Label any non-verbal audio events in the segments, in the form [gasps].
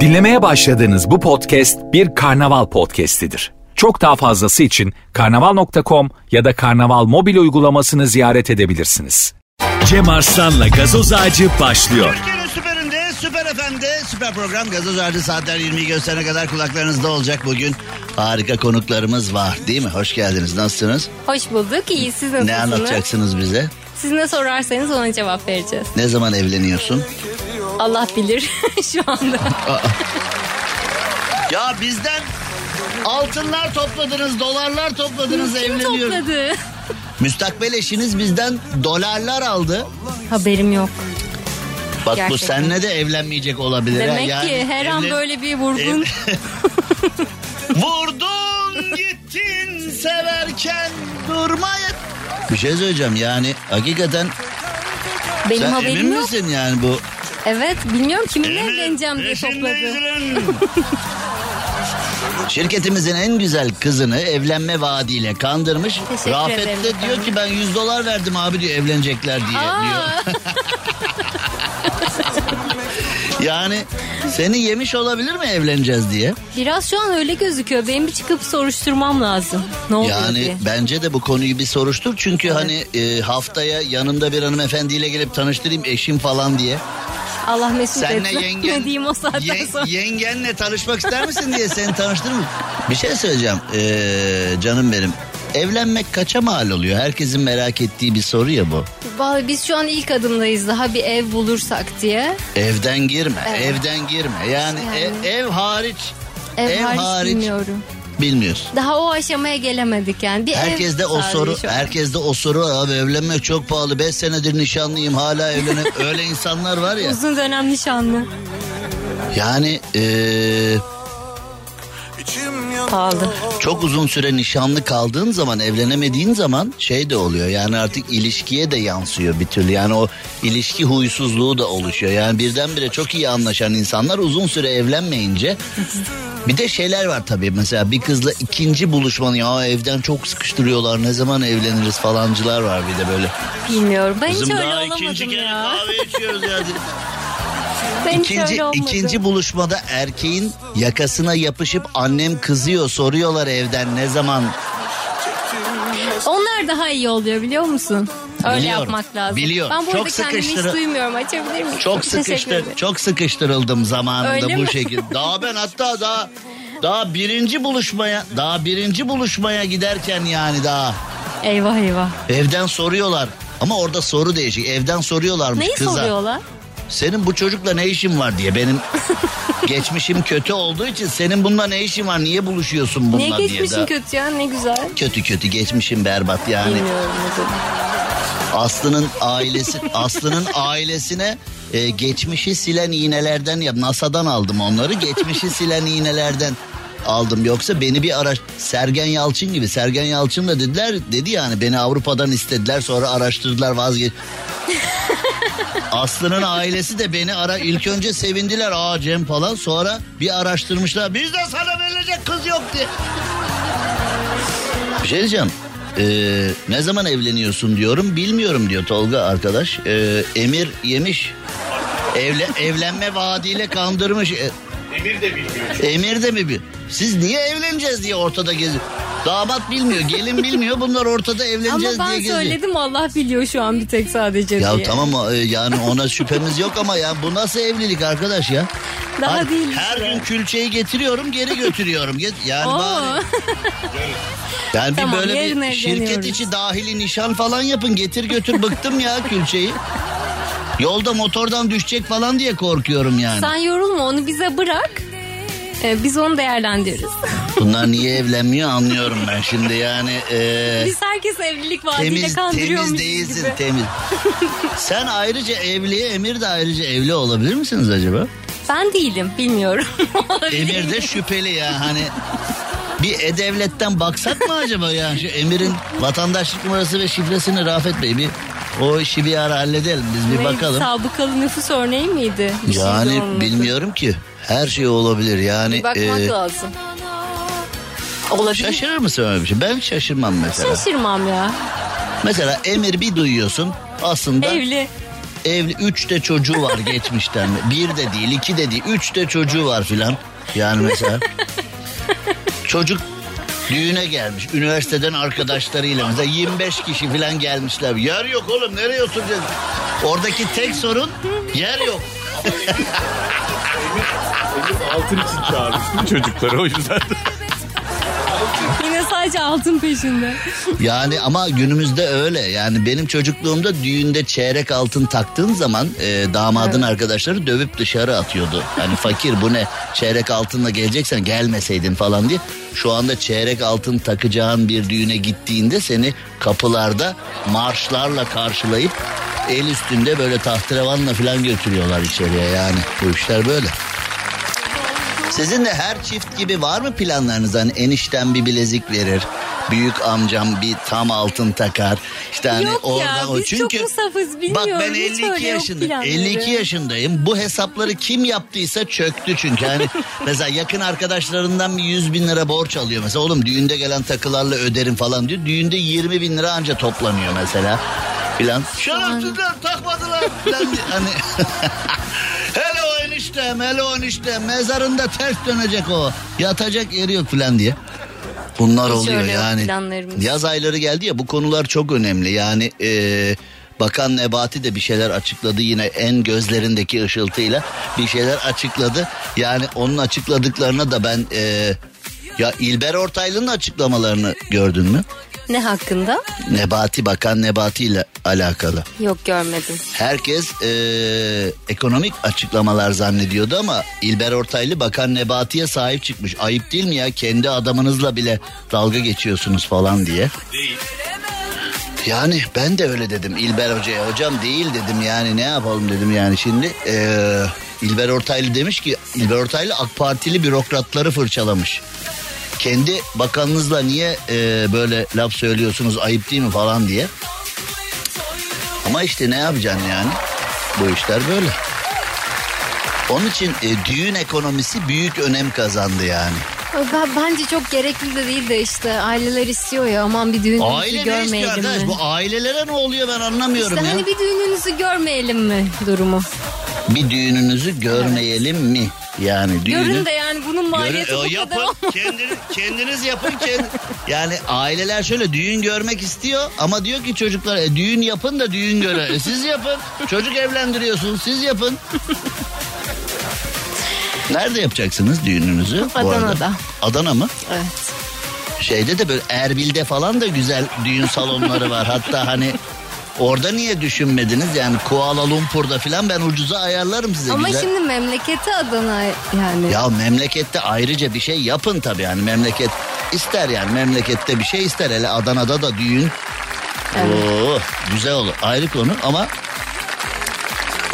Dinlemeye başladığınız bu podcast bir karnaval podcastidir. Çok daha fazlası için karnaval.com ya da karnaval mobil uygulamasını ziyaret edebilirsiniz. Cem Arslan'la gazoz ağacı başlıyor. Türkiye'nin süperinde, süper FM'de, süper program Gazoz Ağacı saatler 20'yi gösterene kadar kulaklarınızda olacak bugün. Harika konuklarımız var değil mi? Hoş geldiniz. Nasılsınız? Hoş bulduk. İyi. Siz nasılsınız? Ne anlatacaksınız bize? Siz ne sorarsanız ona cevap vereceğiz. Ne zaman evleniyorsun? Allah bilir [laughs] şu anda. Ya bizden altınlar topladınız, dolarlar topladınız, Kim evleniyorum. topladı? Müstakbel eşiniz bizden dolarlar aldı. Haberim yok. Bak bu Gerçekten. senle de evlenmeyecek olabilir. ha. Demek Yani ki her an evlen- böyle bir vurgun. [laughs] Vurdun gittin severken durmaya. Bir şey söyleyeceğim yani hakikaten Benim sen haberim emin yok. misin yani bu? Evet bilmiyorum kiminle evleneceğim diye topladı. [laughs] Şirketimizin en güzel kızını evlenme vaadiyle kandırmış. Teşekkür Rafet ederim de efendim. diyor ki ben 100 dolar verdim abi diyor evlenecekler diye diyor. [laughs] Yani seni yemiş olabilir mi evleneceğiz diye? biraz şu an öyle gözüküyor. Benim bir çıkıp soruşturmam lazım. Ne oluyor Yani diye. bence de bu konuyu bir soruştur. Çünkü hani e, haftaya yanımda bir hanımefendiyle gelip tanıştırayım eşim falan diye. Allah mesut Senle etsin. [laughs] yengen, ne diyeyim o saatten ye- sonra. yengenle tanışmak ister misin diye seni tanıştırırım. Bir şey söyleyeceğim ee, canım benim. Evlenmek kaça mal oluyor? Herkesin merak ettiği bir soru ya bu. Vallahi biz şu an ilk adımdayız daha bir ev bulursak diye. Evden girme, Evet. evden girme. Yani, Yani. ev, ev hariç, Ev, Ev hariç, hariç. bilmiyorum. bilmiyorsun. Daha o aşamaya gelemedik yani. Bir Herkes de o soru, herkes de o soru abi evlenmek çok pahalı. 5 senedir nişanlıyım hala evlenem. [laughs] Öyle insanlar var ya. Uzun dönem nişanlı. Yani ee, Pahalı. çok uzun süre nişanlı kaldığın zaman evlenemediğin zaman şey de oluyor yani artık ilişkiye de yansıyor bir türlü yani o ilişki huysuzluğu da oluşuyor yani birdenbire çok iyi anlaşan insanlar uzun süre evlenmeyince bir de şeyler var tabii mesela bir kızla ikinci buluşmanı ya evden çok sıkıştırıyorlar ne zaman evleniriz falancılar var bir de böyle. Bilmiyorum. Ben hiç Kızım öyle daha olamadım ikinci kere ya. kahve içiyoruz ya. [laughs] Ben hiç İkinci, ikinci buluşmada erkeğin yakasına yapışıp annem kızıyor soruyorlar evden ne zaman Onlar daha iyi oluyor biliyor musun? Öyle Biliyorum, yapmak lazım. biliyorum. Ben burada Çok kendimi hiç duymuyorum. Açabilir miyim? Çok [laughs] sıkıştır, çok sıkıştırıldım zamanında Öyle bu mi? şekilde. Daha ben hatta daha daha birinci buluşmaya, daha birinci buluşmaya giderken yani daha Eyvah eyvah. evden soruyorlar. Ama orada soru değişik. Evden soruyorlarmış Neyi kıza. soruyorlar? Senin bu çocukla ne işin var diye. Benim [laughs] geçmişim kötü olduğu için senin bununla ne işin var? Niye buluşuyorsun bununla Niye diye. geçmişin daha. kötü ya ne güzel. Kötü kötü geçmişim berbat yani. Bilmiyorum o zaman. Aslı'nın ailesi Aslı'nın ailesine e, geçmişi silen iğnelerden yap. NASA'dan aldım onları. Geçmişi silen iğnelerden aldım. Yoksa beni bir araş Sergen Yalçın gibi. Sergen Yalçın da dediler dedi yani beni Avrupa'dan istediler sonra araştırdılar vazgeç. [laughs] Aslı'nın ailesi de beni ara ilk önce sevindiler aa Cem falan sonra bir araştırmışlar bizde sana verilecek kız yok diye. Bir şey diyeceğim. Ee, ne zaman evleniyorsun diyorum bilmiyorum diyor Tolga arkadaş. Ee, emir yemiş. Evle, evlenme vaadiyle kandırmış. Ee, Emir de bilmiyor. emir de mi bir? Siz niye evleneceğiz diye ortada geziyor. Damat bilmiyor, gelin bilmiyor. Bunlar ortada Ama evleneceğiz diye ben geziyor. söyledim Allah biliyor şu an bir tek sadece Ya diye. tamam e, yani ona şüphemiz yok ama ya bu nasıl evlilik arkadaş ya? Daha Her- değil Her işte. gün külçeyi getiriyorum geri götürüyorum. Yani Oo. bari [laughs] yani bir Tamam, böyle yarın bir şirket içi dahili nişan falan yapın. Getir götür bıktım ya külçeyi. Yolda motordan düşecek falan diye korkuyorum yani. Sen yorulma onu bize bırak. Ee, biz onu değerlendiririz. Bunlar niye evlenmiyor anlıyorum ben şimdi yani. e, biz herkes evlilik vaadiyle temiz kandırıyormuşuz temiz değilsin gibi. temiz. Sen ayrıca evli, Emir de ayrıca evli olabilir misiniz acaba? Ben değilim bilmiyorum. [laughs] Olabilir. Emir de şüpheli ya hani bir e-devletten baksak mı acaba ya? Şu Emir'in vatandaşlık numarası ve şifresini Rafet Bey bir o işi bir ara halledelim biz bir Neydi, bakalım. Sabıkalı nüfus örneği miydi? Bir şey Yani bilmiyorum ki. Her şey olabilir yani. Bir bakmak e, lazım. Olabilir. şaşırır mısın öyle bir şey? Ben şaşırmam mesela. Şaşırmam ya. Mesela Emir bir duyuyorsun aslında Evli. Evli üç de çocuğu var [laughs] geçmişten. Bir de değil iki de değil üç de çocuğu var filan. Yani mesela. [laughs] Çocuk düğüne gelmiş. Üniversiteden arkadaşlarıyla mesela 25 kişi falan gelmişler. Yer yok oğlum nereye oturacağız? Oradaki tek sorun yer yok. Altın için çağırmıştım çocukları o yüzden. [laughs] Sadece altın peşinde. Yani ama günümüzde öyle. Yani benim çocukluğumda düğünde çeyrek altın taktığın zaman e, damadın arkadaşları dövüp dışarı atıyordu. Hani fakir bu ne çeyrek altınla geleceksen gelmeseydin falan diye. Şu anda çeyrek altın takacağın bir düğüne gittiğinde seni kapılarda marşlarla karşılayıp el üstünde böyle tahterevanla falan götürüyorlar içeriye yani. Bu işler böyle. Sizin de her çift gibi var mı planlarınız? Hani enişten bir bilezik verir. Büyük amcam bir tam altın takar. İşte hani Yok ya, orada o çünkü çok musafız, bak ben Hiç 52 öyle yok yaşındayım. planları. 52 yaşındayım. Bu hesapları kim yaptıysa çöktü çünkü. Hani [laughs] mesela yakın arkadaşlarından bir 100 bin lira borç alıyor. Mesela oğlum düğünde gelen takılarla öderim falan diyor. Düğünde 20 bin lira anca toplanıyor mesela. Filan. Şerefsizler takmadılar. Hani [laughs] hele o eniştem mezarında ters dönecek o. Yatacak yeri yok filan diye. Bunlar Hiç oluyor yani. Yaz ayları geldi ya bu konular çok önemli. Yani e, Bakan Nebati de bir şeyler açıkladı yine en gözlerindeki ışıltıyla bir şeyler açıkladı. Yani onun açıkladıklarına da ben e, ya İlber Ortaylı'nın açıklamalarını gördün mü? Ne hakkında? Nebati Bakan Nebati ile alakalı. Yok görmedim. Herkes e, ekonomik açıklamalar zannediyordu ama İlber Ortaylı Bakan Nebati'ye sahip çıkmış. Ayıp değil mi ya kendi adamınızla bile dalga geçiyorsunuz falan diye. Yani ben de öyle dedim İlber Hoca'ya. Hocam değil dedim yani ne yapalım dedim yani şimdi. Ee, İlber Ortaylı demiş ki İlber Ortaylı AK Partili bürokratları fırçalamış. Kendi bakanınızla niye e, böyle laf söylüyorsunuz ayıp değil mi falan diye. Ama işte ne yapacaksın yani? Bu işler böyle. Onun için e, düğün ekonomisi büyük önem kazandı yani. Ben, bence çok gerekli de değil de işte aileler istiyor ya aman bir düğününüzü Aile görmeyelim arkadaş? mi? Bu ailelere ne oluyor ben anlamıyorum İşte ya. hani bir düğününüzü görmeyelim mi durumu? Bir düğününüzü görmeyelim mi? Yani düğünü... Görün de yani bunun maliyeti Görün- bu o yapın, kadar olmaz. kendiniz, kendiniz yapın. kend- Yani aileler şöyle düğün görmek istiyor ama diyor ki çocuklar e, düğün yapın da düğün göre. E, siz yapın. Çocuk evlendiriyorsunuz siz yapın. Nerede yapacaksınız düğününüzü? bu? Adana'da. Adana mı? Evet. Şeyde de böyle Erbil'de falan da güzel düğün salonları var. Hatta hani orada niye düşünmediniz? Yani Kuala Lumpur'da falan ben ucuza ayarlarım size Ama güzel. şimdi memleketi Adana yani. Ya memlekette ayrıca bir şey yapın tabii yani memleket ister yani memlekette bir şey ister hele Adana'da da düğün. Oo, güzel olur ayrı konu ama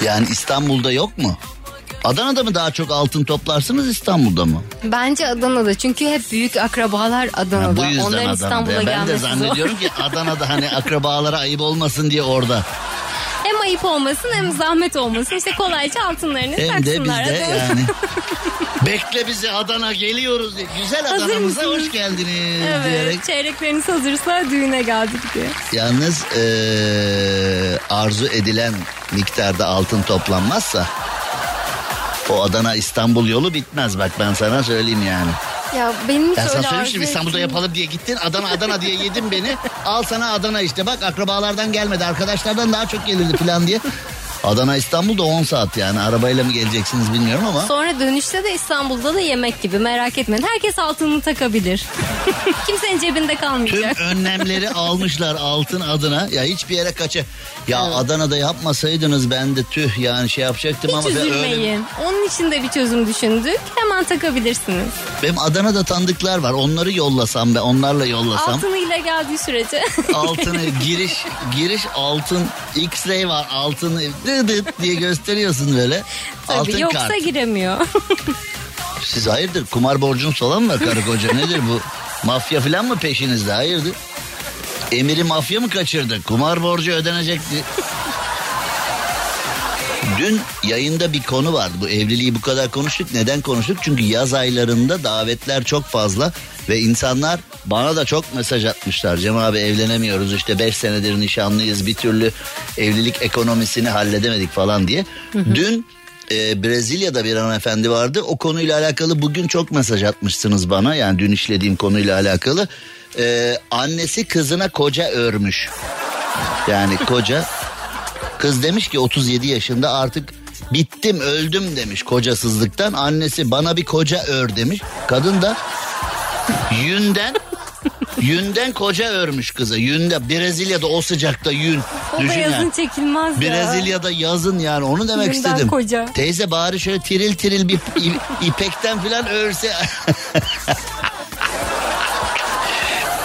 yani İstanbul'da yok mu? Adana'da mı daha çok altın toplarsınız İstanbul'da mı? Bence Adana'da çünkü hep büyük akrabalar Ha, Adana'da. bu yüzden Onların Adana'da. İstanbul'a Ben de gelmesi zor. zannediyorum ki Adana'da hani akrabalara ayıp olmasın diye orada. Hem ayıp olmasın hem zahmet olmasın. İşte kolayca altınlarını Hem de taksınlar. bizde Adana. yani. [laughs] Bekle bizi Adana geliyoruz diye. Güzel Hazır Adana'mıza mısınız? hoş geldiniz Evet diyerek. çeyrekleriniz hazırsa düğüne geldik diye. Yalnız eee, arzu edilen miktarda altın toplanmazsa o Adana İstanbul yolu bitmez bak ben sana söyleyeyim yani. Ya benim hiç Ben sana öyle söylemiştim arzu İstanbul'da ettiğim- yapalım diye gittin Adana Adana diye yedin beni. Al sana Adana işte bak akrabalardan gelmedi arkadaşlardan daha çok gelirdi falan diye. Adana İstanbul'da 10 saat yani arabayla mı geleceksiniz bilmiyorum ama. Sonra dönüşte de İstanbul'da da yemek gibi merak etmeyin. Herkes altınını takabilir. [laughs] Kimsenin cebinde Tüm kalmayacak. önlemleri [laughs] almışlar altın adına. Ya hiçbir yere kaça. Ya Adana'da yapmasaydınız ben de tüh yani şey yapacaktım Hiç ama öyle üzülmeyin. Onun için de bir çözüm düşündük. Hemen takabilirsiniz. Benim Adana'da tanıdıklar var. Onları yollasam ve onlarla yollasam. Altınıyla geldiği sürece. Altını giriş giriş altın X-ray var altın dıdıt diye gösteriyorsun böyle. Tabii altın yoksa kart. giremiyor. [laughs] Siz hayırdır kumar borcunuz falan mı karı koca nedir bu? Mafya falan mı peşinizde hayırdır? Emir'i mafya mı kaçırdı? Kumar borcu ödenecekti. Dün yayında bir konu vardı. Bu evliliği bu kadar konuştuk. Neden konuştuk? Çünkü yaz aylarında davetler çok fazla ve insanlar bana da çok mesaj atmışlar. Cem abi evlenemiyoruz işte 5 senedir nişanlıyız bir türlü evlilik ekonomisini halledemedik falan diye. Dün e, Brezilya'da bir hanımefendi vardı. O konuyla alakalı bugün çok mesaj atmışsınız bana. Yani dün işlediğim konuyla alakalı. E, annesi kızına koca örmüş. Yani koca kız demiş ki 37 yaşında artık bittim öldüm demiş kocasızlıktan. Annesi bana bir koca ör demiş. Kadın da yünden yünden koca örmüş kıza. Yünde Brezilya'da o sıcakta yün. O da Düşün yazın yani. çekilmez ya. Brezilya'da yazın yani onu demek Yünden istedim. koca. Teyze bari şöyle tiril tiril bir ipekten falan örse. [laughs]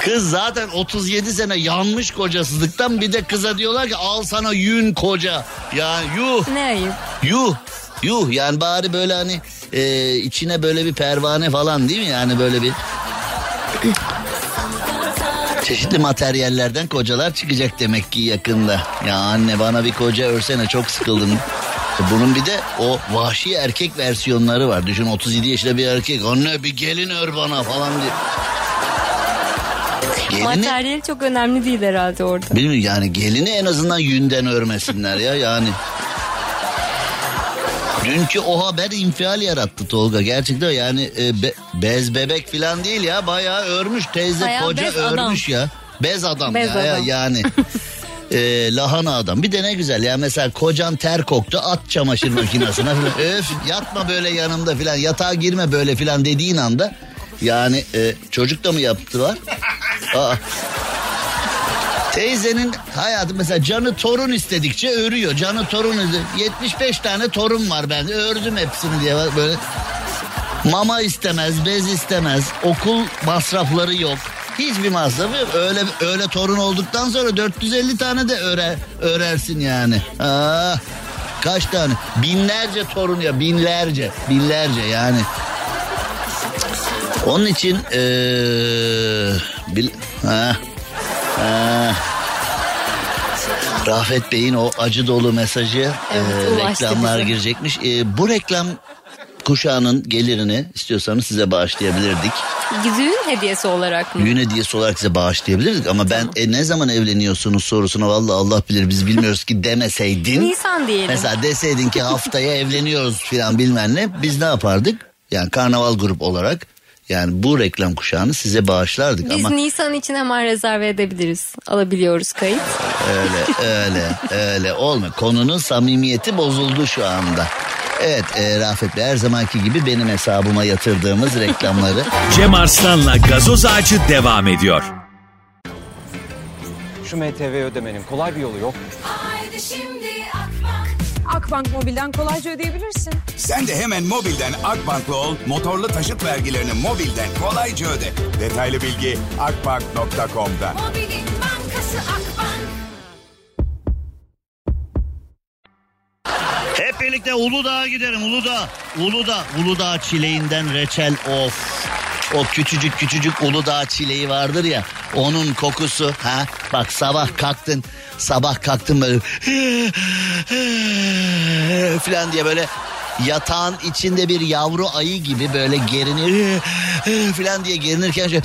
Kız zaten 37 sene yanmış kocasızlıktan bir de kıza diyorlar ki al sana yün koca. Yani yuh Ne ayıp. yuh yuh yani bari böyle hani e, içine böyle bir pervane falan değil mi yani böyle bir çeşitli materyallerden kocalar çıkacak demek ki yakında. Ya anne bana bir koca örsene çok sıkıldım. Bunun bir de o vahşi erkek versiyonları var. Düşün 37 yaşında bir erkek anne bir gelin ör bana falan diye. Gelini, Materyali çok önemli değil herhalde orada. bilmiyorum yani gelini en azından yünden örmesinler ya yani. Dünkü o haber infial yarattı Tolga. Gerçekten yani e, be- bez bebek falan değil ya. Bayağı örmüş teyze Bayağı koca örmüş ya. Bez adam Bez ya, ya adam. yani. [laughs] E, lahana adam. Bir de ne güzel ya mesela kocan ter koktu at çamaşır makinesine. [laughs] Öf yatma böyle yanımda falan yatağa girme böyle falan dediğin anda yani e, çocuk da mı yaptılar? Aa. Teyzenin hayatı mesela canı torun istedikçe örüyor. Canı torun iste- 75 tane torun var bende. Ördüm hepsini diye böyle. Mama istemez, bez istemez, okul masrafları yok. Hiçbir masrafı yok. Öyle öyle torun olduktan sonra 450 tane de öre, örersin yani. Aa, kaç tane? Binlerce torun ya binlerce, binlerce yani. Onun için eee bil, ha, ha. Rafet Bey'in o acı dolu mesajı Evet, eee, ulaştı reklamlar bize. girecekmiş. Eee, bu reklam kuşağının gelirini istiyorsanız size bağışlayabilirdik. Düğün hediyesi olarak mı? Düğün hediyesi olarak size bağışlayabilirdik ama ben e, ne zaman evleniyorsunuz sorusuna vallahi Allah bilir biz bilmiyoruz ki demeseydin. Nisan diyelim. Mesela deseydin ki haftaya evleniyoruz falan bilmem ne biz ne yapardık? Yani karnaval grup olarak yani bu reklam kuşağını size bağışlardık Biz ama Nisan için hemen rezerve edebiliriz. Alabiliyoruz kayıt. öyle öyle öyle olmuyor. Konunun samimiyeti bozuldu şu anda. Evet e, Rafet Bey her zamanki gibi benim hesabıma yatırdığımız reklamları [laughs] Cem Arslan'la gazoz ağacı devam ediyor. Şu MTV ödemenin kolay bir yolu yok. Haydi şimdi Akbank. Mobil'den kolayca ödeyebilirsin. Sen de hemen mobilden Akbank'la ol, motorlu taşıt vergilerini mobilden kolayca öde. Detaylı bilgi akbank.com'da. Mobilin bankası Akbank. Hep birlikte Uludağ'a gidelim Uludağ. Uludağ. Uludağ çileğinden reçel of. O küçücük küçücük Uludağ çileği vardır ya. Onun kokusu. Ha bak sabah kalktın. Sabah kalktın böyle. [gasps] falan diye böyle yatağın içinde bir yavru ayı gibi böyle gerini [laughs] falan diye gerinirken şöyle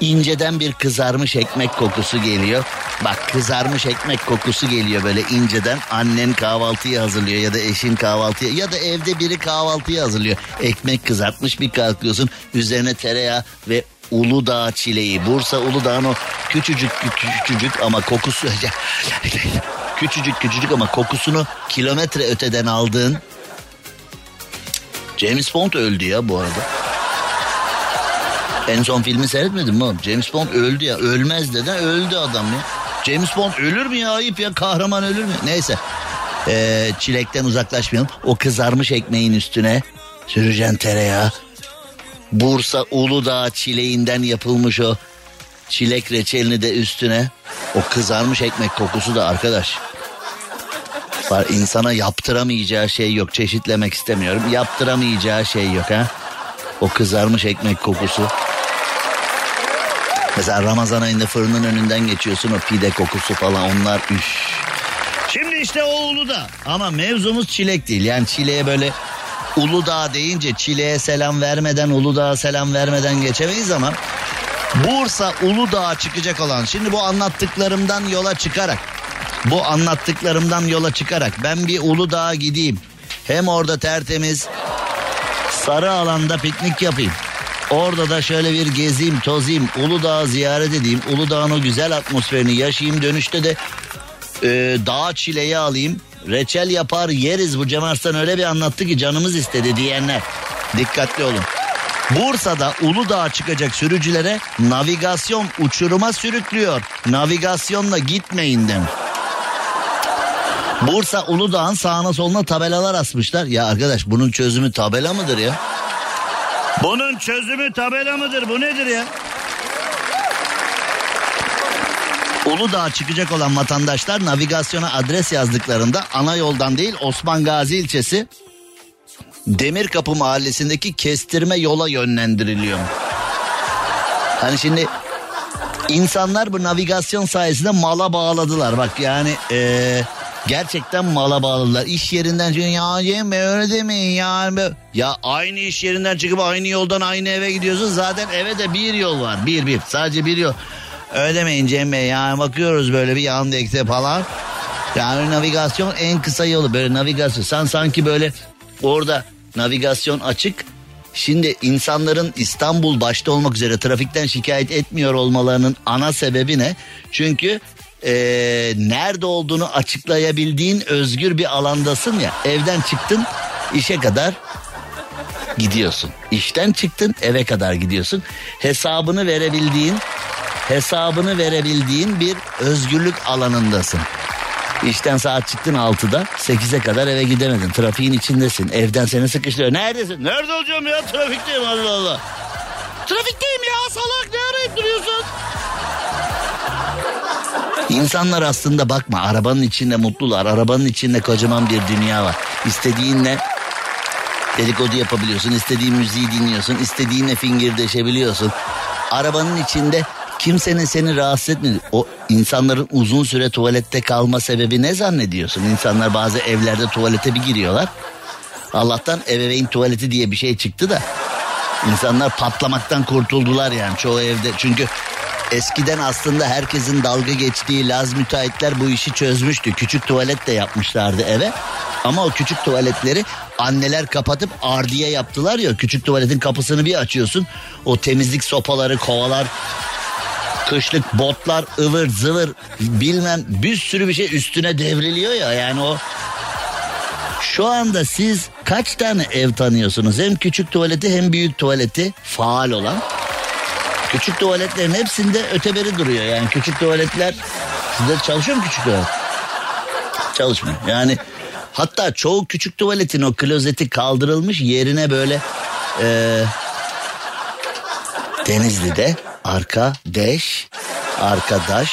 inceden bir kızarmış ekmek kokusu geliyor. Bak kızarmış ekmek kokusu geliyor böyle inceden. Annen kahvaltıyı hazırlıyor ya da eşin kahvaltıyı ya da evde biri kahvaltıyı hazırlıyor. Ekmek kızartmış bir kalkıyorsun üzerine tereyağı ve Uludağ çileği. Bursa Uludağ'ın o küçücük küçücük ama kokusu [laughs] küçücük küçücük ama kokusunu kilometre öteden aldığın James Bond öldü ya bu arada. En son filmi seyretmedin mi oğlum? James Bond öldü ya. Ölmez dedi. Öldü adam ya. James Bond ölür mü ya? Ayıp ya. Kahraman ölür mü? Neyse. Ee, çilekten uzaklaşmayalım. O kızarmış ekmeğin üstüne süreceksin tereyağı. Bursa Uludağ çileğinden yapılmış o çilek reçelini de üstüne. O kızarmış ekmek kokusu da arkadaş. Var insana yaptıramayacağı şey yok. Çeşitlemek istemiyorum. Yaptıramayacağı şey yok ha. O kızarmış ekmek kokusu. Mesela Ramazan ayında fırının önünden geçiyorsun o pide kokusu falan onlar üş. Şimdi işte o Uludağ. Ama mevzumuz çilek değil. Yani çileğe böyle Uludağ deyince çileğe selam vermeden Uludağ'a selam vermeden geçemeyiz ama Bursa Uludağ'a çıkacak olan şimdi bu anlattıklarımdan yola çıkarak bu anlattıklarımdan yola çıkarak ben bir Uludağ'a gideyim. Hem orada tertemiz sarı alanda piknik yapayım. Orada da şöyle bir gezeyim, tozayım, Uludağ'ı ziyaret edeyim. Uludağ'ın o güzel atmosferini yaşayayım. Dönüşte de e, dağ çileği alayım. Reçel yapar yeriz bu Cem Arslan öyle bir anlattı ki canımız istedi diyenler. Dikkatli olun. Bursa'da Uludağ'a çıkacak sürücülere navigasyon uçuruma sürüklüyor. Navigasyonla gitmeyin demiş. Bursa Uludağ'ın sağına soluna tabelalar asmışlar. Ya arkadaş bunun çözümü tabela mıdır ya? Bunun çözümü tabela mıdır? Bu nedir ya? Uludağ'a çıkacak olan vatandaşlar navigasyona adres yazdıklarında ana yoldan değil Osman Gazi ilçesi Demirkapı mahallesindeki kestirme yola yönlendiriliyor. Hani şimdi insanlar bu navigasyon sayesinde mala bağladılar. Bak yani eee gerçekten mala bağladılar. İş yerinden çıkıyor ya Cem Bey öyle demeyin ya. Ya aynı iş yerinden çıkıp aynı yoldan aynı eve gidiyorsun. Zaten eve de bir yol var. Bir bir sadece bir yol. Öyle demeyin Cem Bey yani bakıyoruz böyle bir Yandex'e falan. Yani navigasyon en kısa yolu böyle navigasyon. Sen sanki böyle orada navigasyon açık. Şimdi insanların İstanbul başta olmak üzere trafikten şikayet etmiyor olmalarının ana sebebi ne? Çünkü eee, nerede olduğunu açıklayabildiğin özgür bir alandasın ya. Evden çıktın işe kadar gidiyorsun. İşten çıktın eve kadar gidiyorsun. Hesabını verebildiğin hesabını verebildiğin bir özgürlük alanındasın. İşten saat çıktın 6'da 8'e kadar eve gidemedin. Trafiğin içindesin. Evden seni sıkıştırıyor. Neredesin? Nerede olacağım ya? Trafikteyim Allah Allah. Trafikteyim ya salak ne arayıp duruyorsun? İnsanlar aslında bakma arabanın içinde mutlular. Arabanın içinde kocaman bir dünya var. İstediğinle dedikodu yapabiliyorsun. istediğin müziği dinliyorsun. istediğinle fingirdeşebiliyorsun. Arabanın içinde kimsenin seni rahatsız etmiyor. O insanların uzun süre tuvalette kalma sebebi ne zannediyorsun? İnsanlar bazı evlerde tuvalete bir giriyorlar. Allah'tan ebeveyn tuvaleti diye bir şey çıktı da insanlar patlamaktan kurtuldular yani çoğu evde. Çünkü eskiden aslında herkesin dalga geçtiği Laz müteahhitler bu işi çözmüştü. Küçük tuvalet de yapmışlardı eve. Ama o küçük tuvaletleri anneler kapatıp ardiye yaptılar ya. Küçük tuvaletin kapısını bir açıyorsun. O temizlik sopaları, kovalar, kışlık botlar ıvır zıvır bilmem bir sürü bir şey üstüne devriliyor ya yani o şu anda siz kaç tane ev tanıyorsunuz? Hem küçük tuvaleti hem büyük tuvaleti faal olan. Küçük tuvaletlerin hepsinde öteberi duruyor. Yani küçük tuvaletler sizde çalışıyor mu küçük tuvalet? Çalışmıyor. Yani hatta çoğu küçük tuvaletin o klozeti kaldırılmış yerine böyle e, Denizli'de arkadaş arkadaş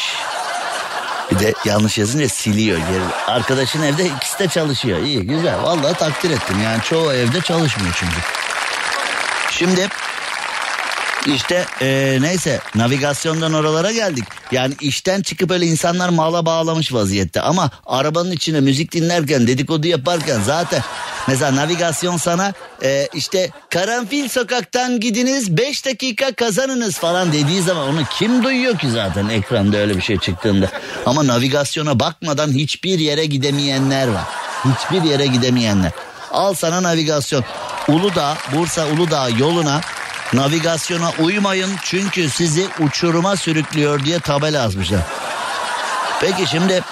bir de yanlış yazınca siliyor. Arkadaşın evde ikisi de çalışıyor. İyi güzel. Vallahi takdir ettim. Yani çoğu evde çalışmıyor çünkü. Şimdi işte e, neyse navigasyondan oralara geldik. Yani işten çıkıp öyle insanlar mala bağlamış vaziyette. Ama arabanın içine müzik dinlerken dedikodu yaparken zaten mesela navigasyon sana e, işte karanfil sokaktan gidiniz 5 dakika kazanınız falan dediği zaman onu kim duyuyor ki zaten ekranda öyle bir şey çıktığında. Ama navigasyona bakmadan hiçbir yere gidemeyenler var. Hiçbir yere gidemeyenler. Al sana navigasyon. Uludağ, Bursa Uludağ yoluna Navigasyona uymayın çünkü sizi uçuruma sürüklüyor diye tabela asmışlar. Peki şimdi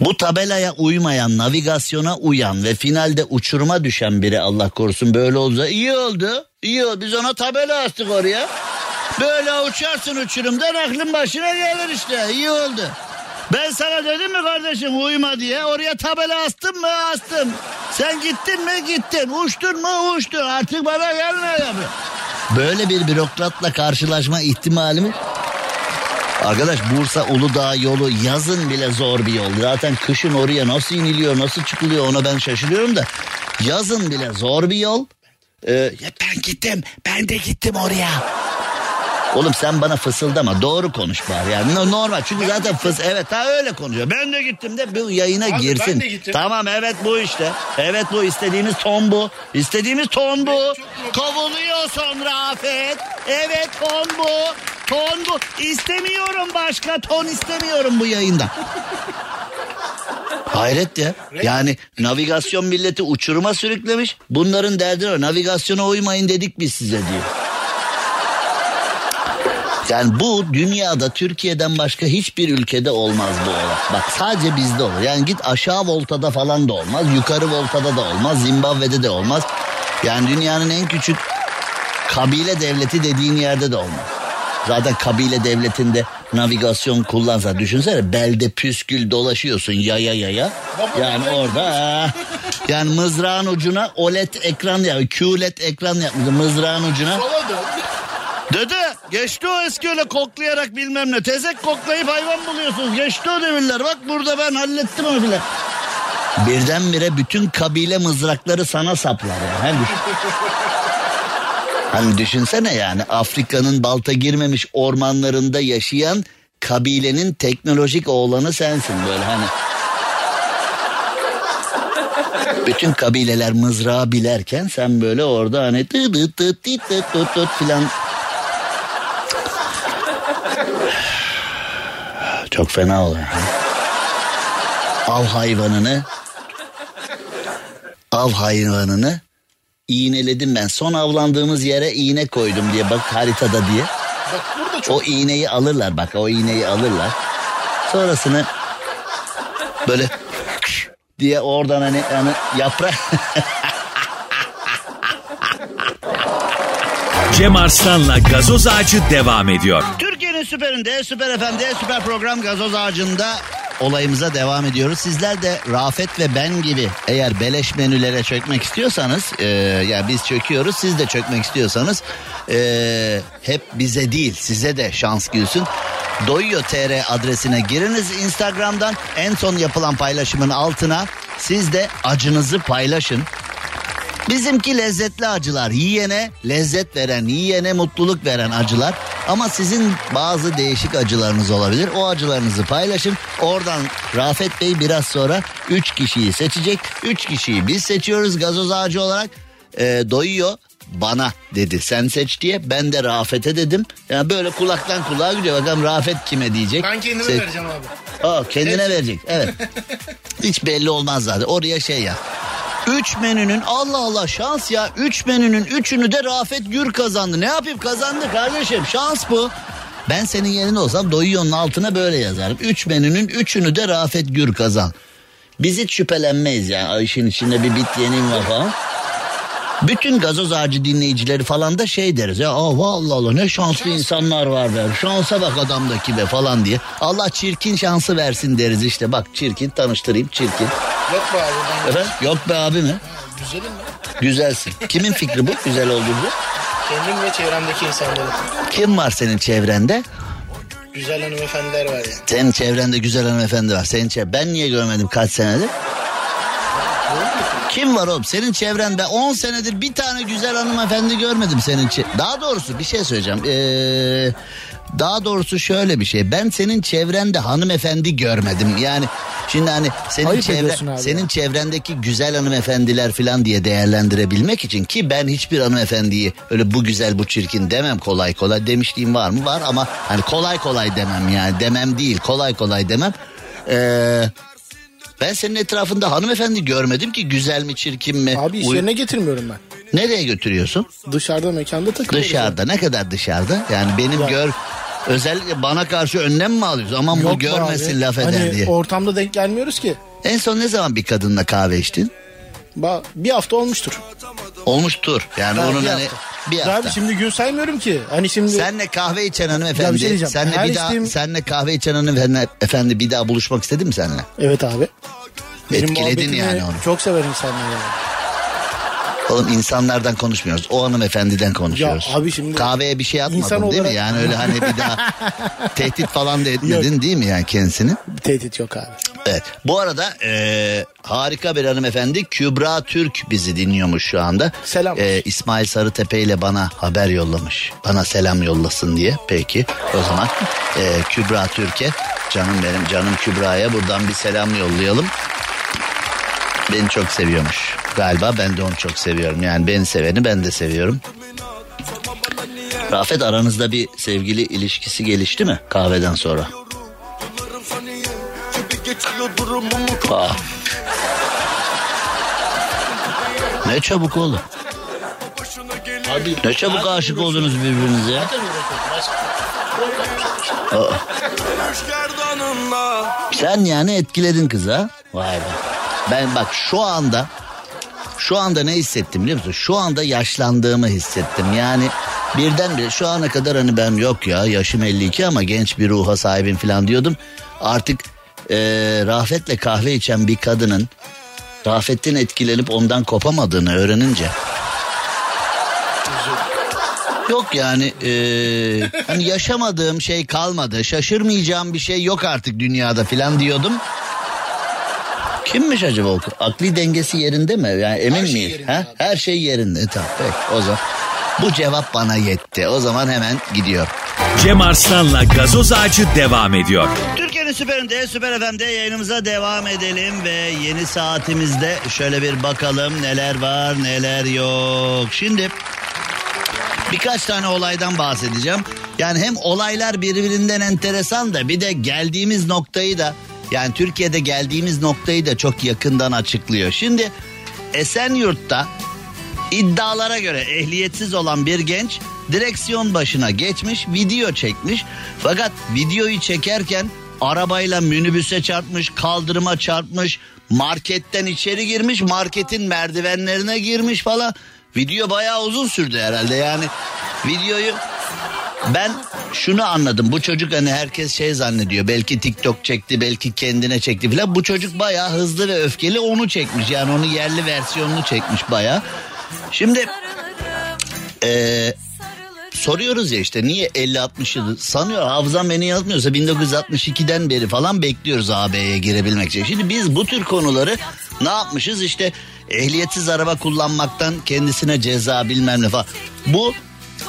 bu tabelaya uymayan, navigasyona uyan ve finalde uçuruma düşen biri Allah korusun böyle olsa iyi oldu. İyi oldu. Biz ona tabela astık oraya. Böyle uçarsın uçurumdan aklın başına gelir işte. İyi oldu. Ben sana dedim mi kardeşim uyuma diye oraya tabela astım mı astım. Sen gittin mi gittin uçtun mu uçtun artık bana gelme ya. Böyle bir bürokratla karşılaşma ihtimalimi Arkadaş Bursa Uludağ yolu yazın bile zor bir yol. Zaten kışın oraya nasıl iniliyor nasıl çıkılıyor ona ben şaşırıyorum da. Yazın bile zor bir yol. Ee, ya ben gittim ben de gittim oraya. Oğlum sen bana fısıldama doğru konuş bari yani No- normal çünkü zaten fıs evet ha öyle konuşuyor. Ben de gittim de bu yayına Abi girsin. Tamam evet bu işte. Evet bu istediğimiz ton bu. İstediğimiz ton bu. Kovuluyorsun Rafet. Evet ton bu. Ton bu. İstemiyorum başka ton istemiyorum bu yayında. [laughs] Hayret ya. Yani navigasyon milleti uçuruma sürüklemiş. Bunların derdi o. Navigasyona uymayın dedik biz size diyor. Yani bu dünyada Türkiye'den başka hiçbir ülkede olmaz bu olay. Bak sadece bizde olur. Yani git aşağı voltada falan da olmaz. Yukarı voltada da olmaz. Zimbabwe'de de olmaz. Yani dünyanın en küçük kabile devleti dediğin yerde de olmaz. Zaten kabile devletinde navigasyon kullansa düşünsene belde püskül dolaşıyorsun yaya yaya. Yani orada [laughs] yani mızrağın ucuna OLED ekran ya QLED ekran yapmış mızrağın ucuna. Dede geçti o eski öyle koklayarak bilmem ne. Tezek koklayıp hayvan buluyorsunuz. Geçti o devirler. Bak burada ben hallettim onu bile. Birdenbire bütün kabile mızrakları sana saplar ya. Hani, [laughs] düşün- hani düşünsene yani Afrika'nın balta girmemiş ormanlarında yaşayan kabilenin teknolojik oğlanı sensin böyle hani. Bütün kabileler mızrağı bilerken sen böyle orada hani tı tı tı tı tı tı filan Çok fena oluyor. Av hayvanını av hayvanını iğneledim ben. Son avlandığımız yere iğne koydum diye bak haritada diye. Bak burada çok O iğneyi alırlar bak o iğneyi alırlar. Sonrasını böyle diye oradan hani, hani yaprak Cem Arslan'la gazoz ağacı devam ediyor. Süperinde, süper FM'de, süper program gazoz ağacında olayımıza devam ediyoruz. Sizler de Rafet ve ben gibi eğer beleş menülere çökmek istiyorsanız, e, ya biz çöküyoruz, siz de çökmek istiyorsanız e, hep bize değil, size de şans gülsün. Doyuyor TR adresine giriniz Instagram'dan en son yapılan paylaşımın altına siz de acınızı paylaşın. Bizimki lezzetli acılar. Yiyene lezzet veren, yiyene mutluluk veren acılar. Ama sizin bazı değişik acılarınız olabilir. O acılarınızı paylaşın. Oradan Rafet Bey biraz sonra 3 kişiyi seçecek. 3 kişiyi biz seçiyoruz gazoz ağacı olarak. Ee, doyuyor bana dedi. Sen seç diye ben de Rafet'e dedim. Yani böyle kulaktan kulağa gidiyor. Bakalım Rafet kime diyecek. ben kendime Seç- vereceğim abi. Aa, kendine verecek. Evet. [laughs] Hiç belli olmaz zaten. Oraya şey ya. Üç menünün Allah Allah şans ya. Üç menünün üçünü de Rafet Gür kazandı. Ne yapayım kazandı kardeşim şans bu. Ben senin yerinde olsam doyuyor'un altına böyle yazarım. Üç menünün üçünü de Rafet Gür kazan. Biz hiç şüphelenmeyiz yani. Ay, işin içinde bir bit yenim var falan. Bütün gazoz ağacı dinleyicileri falan da şey deriz ya Aa, vallahi Allah ne şanslı insanlar var be şansa bak adamdaki be falan diye. Allah çirkin şansı versin deriz işte bak çirkin tanıştırayım çirkin. Yok be abi ben Efendim yok be abi mi? güzelim ben. Güzelsin. Kimin fikri bu güzel olduğu? Kendim ve çevremdeki insanların. Kim var senin çevrende? Güzel hanımefendiler var ya. Senin çevrende güzel hanımefendi var. Senin çev- ben niye görmedim kaç senedir? Kim var oğlum? Senin çevrende 10 senedir bir tane güzel hanımefendi görmedim senin çe- Daha doğrusu bir şey söyleyeceğim. Ee, daha doğrusu şöyle bir şey. Ben senin çevrende hanımefendi görmedim. Yani şimdi hani senin Ayıp çevre senin ya. çevrendeki güzel hanımefendiler falan diye değerlendirebilmek için ki ben hiçbir hanımefendiyi öyle bu güzel bu çirkin demem kolay kolay demişliğim var mı? Var ama hani kolay kolay demem yani demem değil kolay kolay demem. Ee, ben senin etrafında hanımefendi görmedim ki güzel mi çirkin mi? Abi iş yerine getirmiyorum ben. Nereye götürüyorsun? Dışarıda mekanda takılıyoruz. Dışarıda ne kadar dışarıda? Yani benim Ya. gör özellikle bana karşı önlem mi alıyorsun? Aman Yok bu be görmesin abi. laf eder hani diye. ortamda denk gelmiyoruz ki. En son ne zaman bir kadınla kahve içtin? Ba bir hafta olmuştur. Olmuştur. Yani Ha, onun bir hani hafta. bir Abi hafta. şimdi gün saymıyorum ki. Hani şimdi Senle kahve içen hanımefendi. bir şey senle Her bir daha senle kahve içen hanımefendi efendi bir daha buluşmak istedi mi seninle? evet abi. Benim Etkiledin yani onu. Çok severim insanları. Yani. Oğlum insanlardan konuşmuyoruz. O hanımefendiden konuşuyoruz. Ya abi şimdi Kahveye bir şey atmadın değil mi? olarak- Yani öyle hani bir daha [laughs] tehdit falan da etmedin değil mi yani kendisini? tehdit yok abi. Evet. Bu arada e, harika bir hanımefendi Kübra Türk bizi dinliyormuş şu anda. Selam. E, İsmail Sarıtepe ile bana haber yollamış. Bana selam yollasın diye. Peki o zaman e, Kübra Türk'e canım benim canım Kübra'ya buradan bir selam yollayalım. Beni çok seviyormuş. Galiba ben de onu çok seviyorum. Yani beni seveni ben de seviyorum. Rafet aranızda bir sevgili ilişkisi gelişti mi kahveden sonra? Aa. Ne çabuk oğlum. Abi Ne çabuk aşık oldunuz birbirinize ya. Aa. Sen yani etkiledin kızı ha? Vay be. Ben bak şu anda şu anda ne hissettim biliyor musun? Şu anda yaşlandığımı hissettim. Yani birdenbire şu ana kadar hani ben yok ya yaşım 52 ama genç bir ruha sahibim falan diyordum. Artık eee Rafet'le kahve içen bir kadının Rafet'ten etkilenip ondan kopamadığını öğrenince Yok yani eee, hani yaşamadığım şey kalmadı. Şaşırmayacağım bir şey yok artık dünyada filan diyordum. Kimmiş acaba o? Akli dengesi yerinde mi? Yani emin Her şey miyiz? yerinde ha? abi. Her şey yerinde. Tamam peki o zaman. Bu cevap bana yetti. O zaman hemen gidiyor. Cem Arslan'la gazoz ağacı devam ediyor. Türkiye'nin süperinde, süper FM'de yayınımıza devam edelim ve yeni saatimizde şöyle bir bakalım neler var neler yok. Şimdi birkaç tane olaydan bahsedeceğim. Yani hem olaylar birbirinden enteresan da bir de geldiğimiz noktayı da yani Türkiye'de geldiğimiz noktayı da çok yakından açıklıyor. Şimdi Esenyurt'ta iddialara göre ehliyetsiz olan bir genç direksiyon başına geçmiş, video çekmiş. Fakat videoyu çekerken arabayla minibüse çarpmış, kaldırıma çarpmış, marketten içeri girmiş, marketin merdivenlerine girmiş falan. Video bayağı uzun sürdü herhalde yani. Videoyu ben şunu anladım. Bu çocuk hani herkes şey zannediyor. Belki TikTok çekti, belki kendine çekti falan. Bu çocuk bayağı hızlı ve öfkeli onu çekmiş. Yani onu yerli versiyonunu çekmiş bayağı. Şimdi eee, soruyoruz ya işte niye 50-60 yıl sanıyor hafızam beni yazmıyorsa 1962'den beri falan bekliyoruz AB'ye girebilmek için. Şimdi biz bu tür konuları ne yapmışız işte ehliyetsiz araba kullanmaktan kendisine ceza bilmem ne falan. Bu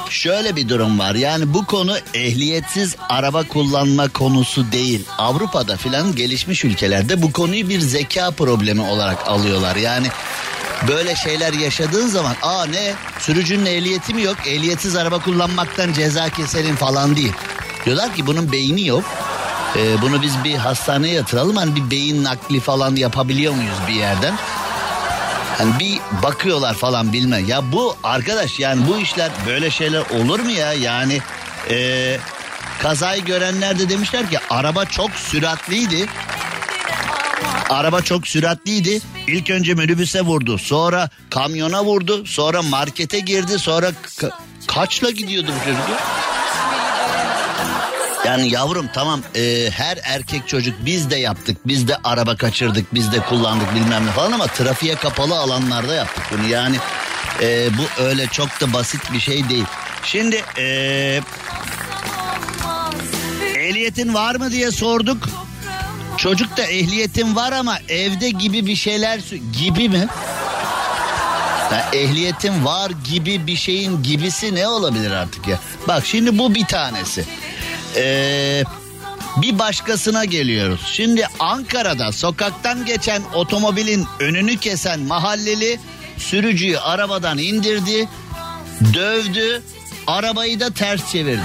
şöyle bir durum var yani bu konu ehliyetsiz araba kullanma konusu değil. Avrupa'da filan gelişmiş ülkelerde bu konuyu bir zeka problemi olarak alıyorlar. Yani böyle şeyler yaşadığın zaman aa ne sürücünün ehliyeti mi yok ehliyetsiz araba kullanmaktan ceza keselim falan değil. Diyorlar ki bunun beyni yok. Ee, bunu biz bir hastaneye yatıralım hani bir beyin nakli falan yapabiliyor muyuz bir yerden? Hani bir bakıyorlar falan bilme. Ya bu arkadaş yani bu işler böyle şeyler olur mu ya? Yani e, kazayı görenler de demişler ki araba çok süratliydi. Araba çok süratliydi. İlk önce minibüse vurdu. Sonra kamyona vurdu. Sonra markete girdi. Sonra ka- kaçla gidiyordu bu çocuk? Ya? Yani yavrum tamam e, her erkek çocuk biz de yaptık. Biz de araba kaçırdık. Biz de kullandık bilmem ne falan ama trafiğe kapalı alanlarda yaptık bunu. Yani e, bu öyle çok da basit bir şey değil. Şimdi e, ehliyetin var mı diye sorduk. Çocuk da ehliyetin var ama evde gibi bir şeyler gibi mi? Ya ehliyetin var gibi bir şeyin gibisi ne olabilir artık ya? Bak şimdi bu bir tanesi. Ee, bir başkasına geliyoruz. Şimdi Ankara'da sokaktan geçen otomobilin önünü kesen mahalleli sürücüyü arabadan indirdi, dövdü, arabayı da ters çevirdi.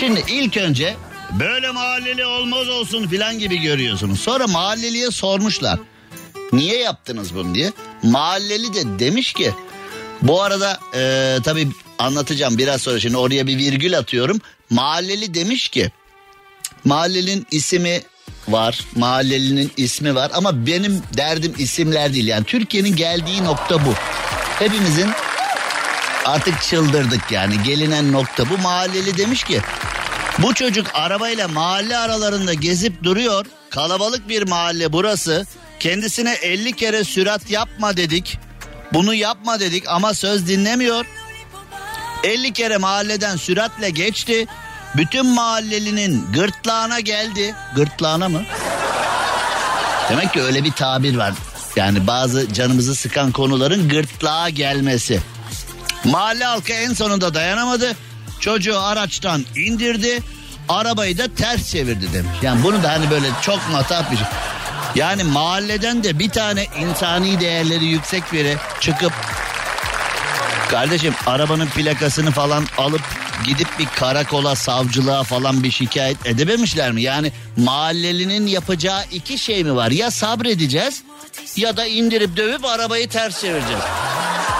Şimdi ilk önce böyle mahalleli olmaz olsun filan gibi görüyorsunuz. Sonra mahalleliye sormuşlar. Niye yaptınız bunu diye. Mahalleli de demiş ki bu arada e, tabii anlatacağım biraz sonra şimdi oraya bir virgül atıyorum. Mahalleli demiş ki mahallenin ismi var mahallelinin ismi var ama benim derdim isimler değil yani Türkiye'nin geldiği nokta bu. Hepimizin artık çıldırdık yani gelinen nokta bu mahalleli demiş ki bu çocuk arabayla mahalle aralarında gezip duruyor kalabalık bir mahalle burası Kendisine 50 kere sürat yapma dedik. Bunu yapma dedik ama söz dinlemiyor. 50 kere mahalleden süratle geçti. Bütün mahallelinin gırtlağına geldi. Gırtlağına mı? Demek ki öyle bir tabir var. Yani bazı canımızı sıkan konuların gırtlağa gelmesi. Mahalle halkı en sonunda dayanamadı. Çocuğu araçtan indirdi. Arabayı da ters çevirdi demiş. Yani bunu da hani böyle çok matah bir şey. Yani mahalleden de bir tane insani değerleri yüksek biri çıkıp Kardeşim arabanın plakasını falan alıp gidip bir karakola, savcılığa falan bir şikayet edememişler mi? Yani mahallelinin yapacağı iki şey mi var? Ya sabredeceğiz ya da indirip dövüp arabayı ters çevireceğiz.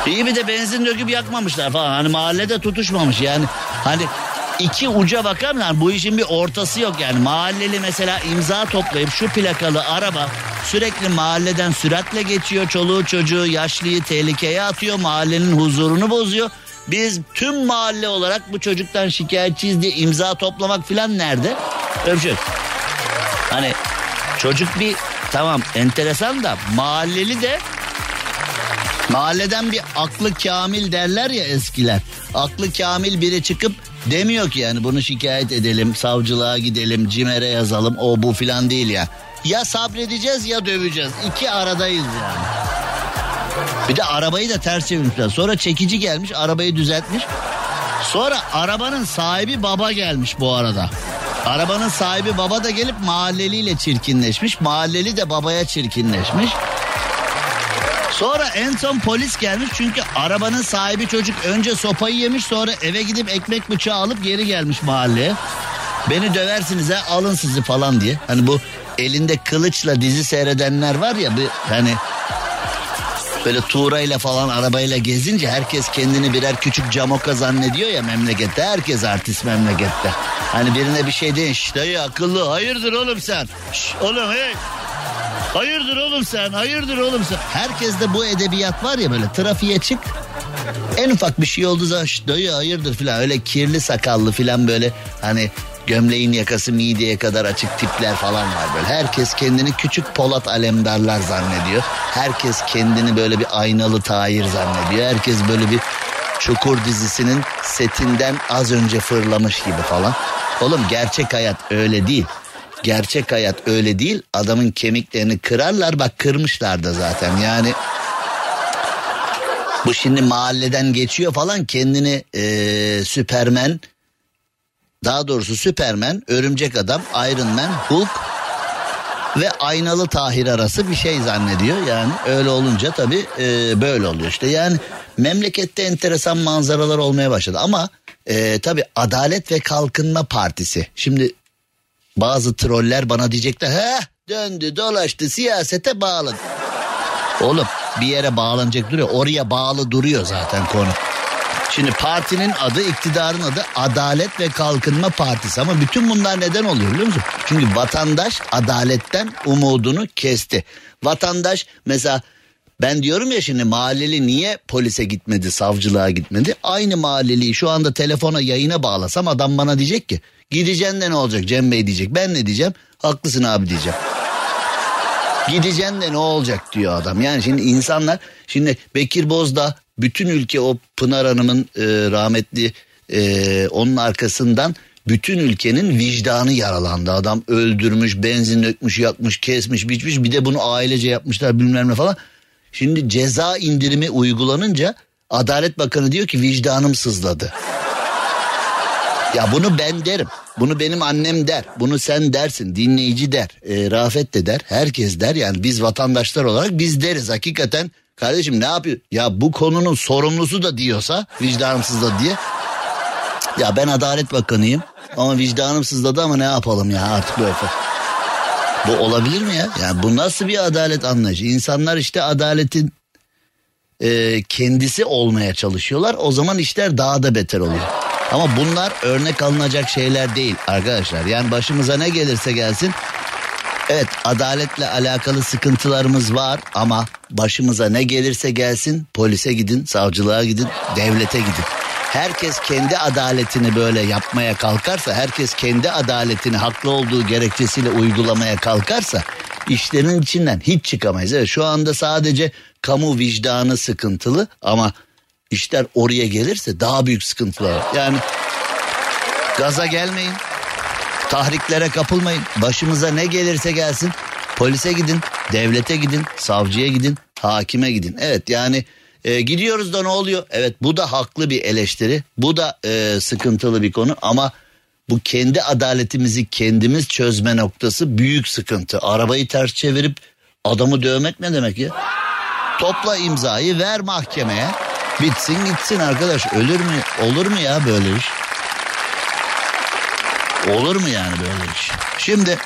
İyi bir de benzin döküp yakmamışlar falan. Hani mahallede tutuşmamış yani. Hani iki uca bakar mısın? Bu işin bir ortası yok yani. Mahalleli mesela imza toplayıp şu plakalı araba sürekli mahalleden süratle geçiyor. Çoluğu çocuğu yaşlıyı tehlikeye atıyor. Mahallenin huzurunu bozuyor. Biz tüm mahalle olarak bu çocuktan şikayetçiyiz diye imza toplamak filan nerede? Bir şey. Hani çocuk bir tamam enteresan da mahalleli de mahalleden bir aklı kamil derler ya eskiler. Aklı kamil biri çıkıp demiyor ki yani bunu şikayet edelim, savcılığa gidelim, CİMER'e yazalım o bu filan değil ya. Ya sabredeceğiz ya döveceğiz. İki aradayız yani. Bir de arabayı da ters çevirmişler. Sonra çekici gelmiş arabayı düzeltmiş. Sonra arabanın sahibi baba gelmiş bu arada. Arabanın sahibi baba da gelip mahalleliyle çirkinleşmiş. Mahalleli de babaya çirkinleşmiş. Sonra en son polis gelmiş çünkü arabanın sahibi çocuk önce sopayı yemiş sonra eve gidip ekmek bıçağı alıp geri gelmiş mahalleye. Beni döversiniz ha alın sizi falan diye. Hani bu elinde kılıçla dizi seyredenler var ya bir hani böyle tuğrayla falan arabayla gezince herkes kendini birer küçük camoka zannediyor ya memlekette. Herkes artist memlekette. Hani birine bir şey deyin. Şş dayı akıllı hayırdır oğlum sen. Şş, oğlum hey. Hayırdır oğlum sen hayırdır oğlum sen. Herkeste bu edebiyat var ya böyle trafiğe çık. En ufak bir şey olduğu zaman "Şş, dayı hayırdır filan öyle kirli sakallı filan böyle hani gömleğin yakası mideye kadar açık tipler falan var böyle. Herkes kendini küçük Polat Alemdarlar zannediyor. Herkes kendini böyle bir aynalı Tahir zannediyor. Herkes böyle bir Çukur dizisinin setinden az önce fırlamış gibi falan. Oğlum gerçek hayat öyle değil. Gerçek hayat öyle değil. Adamın kemiklerini kırarlar bak kırmışlar da zaten yani. Bu şimdi mahalleden geçiyor falan kendini eee Süpermen daha doğrusu Süpermen, Örümcek Adam, Iron Man, Hulk ve Aynalı Tahir arası bir şey zannediyor. Yani öyle olunca tabii e, böyle oluyor işte. Yani memlekette enteresan manzaralar olmaya başladı ama e, tabii Adalet ve Kalkınma Partisi. Şimdi bazı troller bana diyecekler he döndü dolaştı siyasete bağladı. Oğlum bir yere bağlanacak duruyor oraya bağlı duruyor zaten konu. Şimdi partinin adı iktidarın adı Adalet ve Kalkınma Partisi ama bütün bunlar neden oluyor biliyor musun? Çünkü vatandaş adaletten umudunu kesti. Vatandaş mesela ben diyorum ya şimdi mahalleli niye polise gitmedi savcılığa gitmedi? Aynı mahalleliyi şu anda telefona yayına bağlasam adam bana diyecek ki gideceksin de ne olacak Cem Bey diyecek. Ben ne diyeceğim? Haklısın abi diyeceğim. Gideceksin de ne olacak diyor adam. Yani şimdi insanlar şimdi Bekir Bozdağ bütün ülke o Pınar Hanım'ın e, rahmetli e, onun arkasından bütün ülkenin vicdanı yaralandı. Adam öldürmüş, benzin dökmüş, yakmış, kesmiş, biçmiş. Bir de bunu ailece yapmışlar bilmem ne falan. Şimdi ceza indirimi uygulanınca Adalet Bakanı diyor ki vicdanım sızladı. Ya bunu ben derim. Bunu benim annem der. Bunu sen dersin. Dinleyici der. E, Rafet de der. Herkes der. Yani biz vatandaşlar olarak biz deriz. Hakikaten kardeşim ne yapıyor? Ya bu konunun sorumlusu da diyorsa vicdanım sızladı diye. Ya ben Adalet Bakanıyım. Ama vicdanım sızladı ama ne yapalım ya artık böyle. Bu olabilir mi ya? Yani bu nasıl bir adalet anlayışı? İnsanlar işte adaletin e, kendisi olmaya çalışıyorlar. O zaman işler daha da beter oluyor. Ama bunlar örnek alınacak şeyler değil arkadaşlar. Yani başımıza ne gelirse gelsin. Evet adaletle alakalı sıkıntılarımız var ama başımıza ne gelirse gelsin polise gidin, savcılığa gidin, devlete gidin. Herkes kendi adaletini böyle yapmaya kalkarsa, herkes kendi adaletini haklı olduğu gerekçesiyle uygulamaya kalkarsa işlerin içinden hiç çıkamayız. Evet şu anda sadece kamu vicdanı sıkıntılı ama işler oraya gelirse daha büyük sıkıntılar. Yani gaza gelmeyin. Tahriklere kapılmayın. Başımıza ne gelirse gelsin. Polise gidin, devlete gidin, savcıya gidin, hakime gidin. Evet yani e, gidiyoruz da ne oluyor? Evet bu da haklı bir eleştiri. Bu da e, sıkıntılı bir konu ama bu kendi adaletimizi kendimiz çözme noktası büyük sıkıntı. Arabayı ters çevirip adamı dövmek ne demek ya? Topla imzayı ver mahkemeye. Bitsin gitsin arkadaş. Ölür mü? Olur mu ya böyle iş? Olur mu yani böyle iş? Şimdi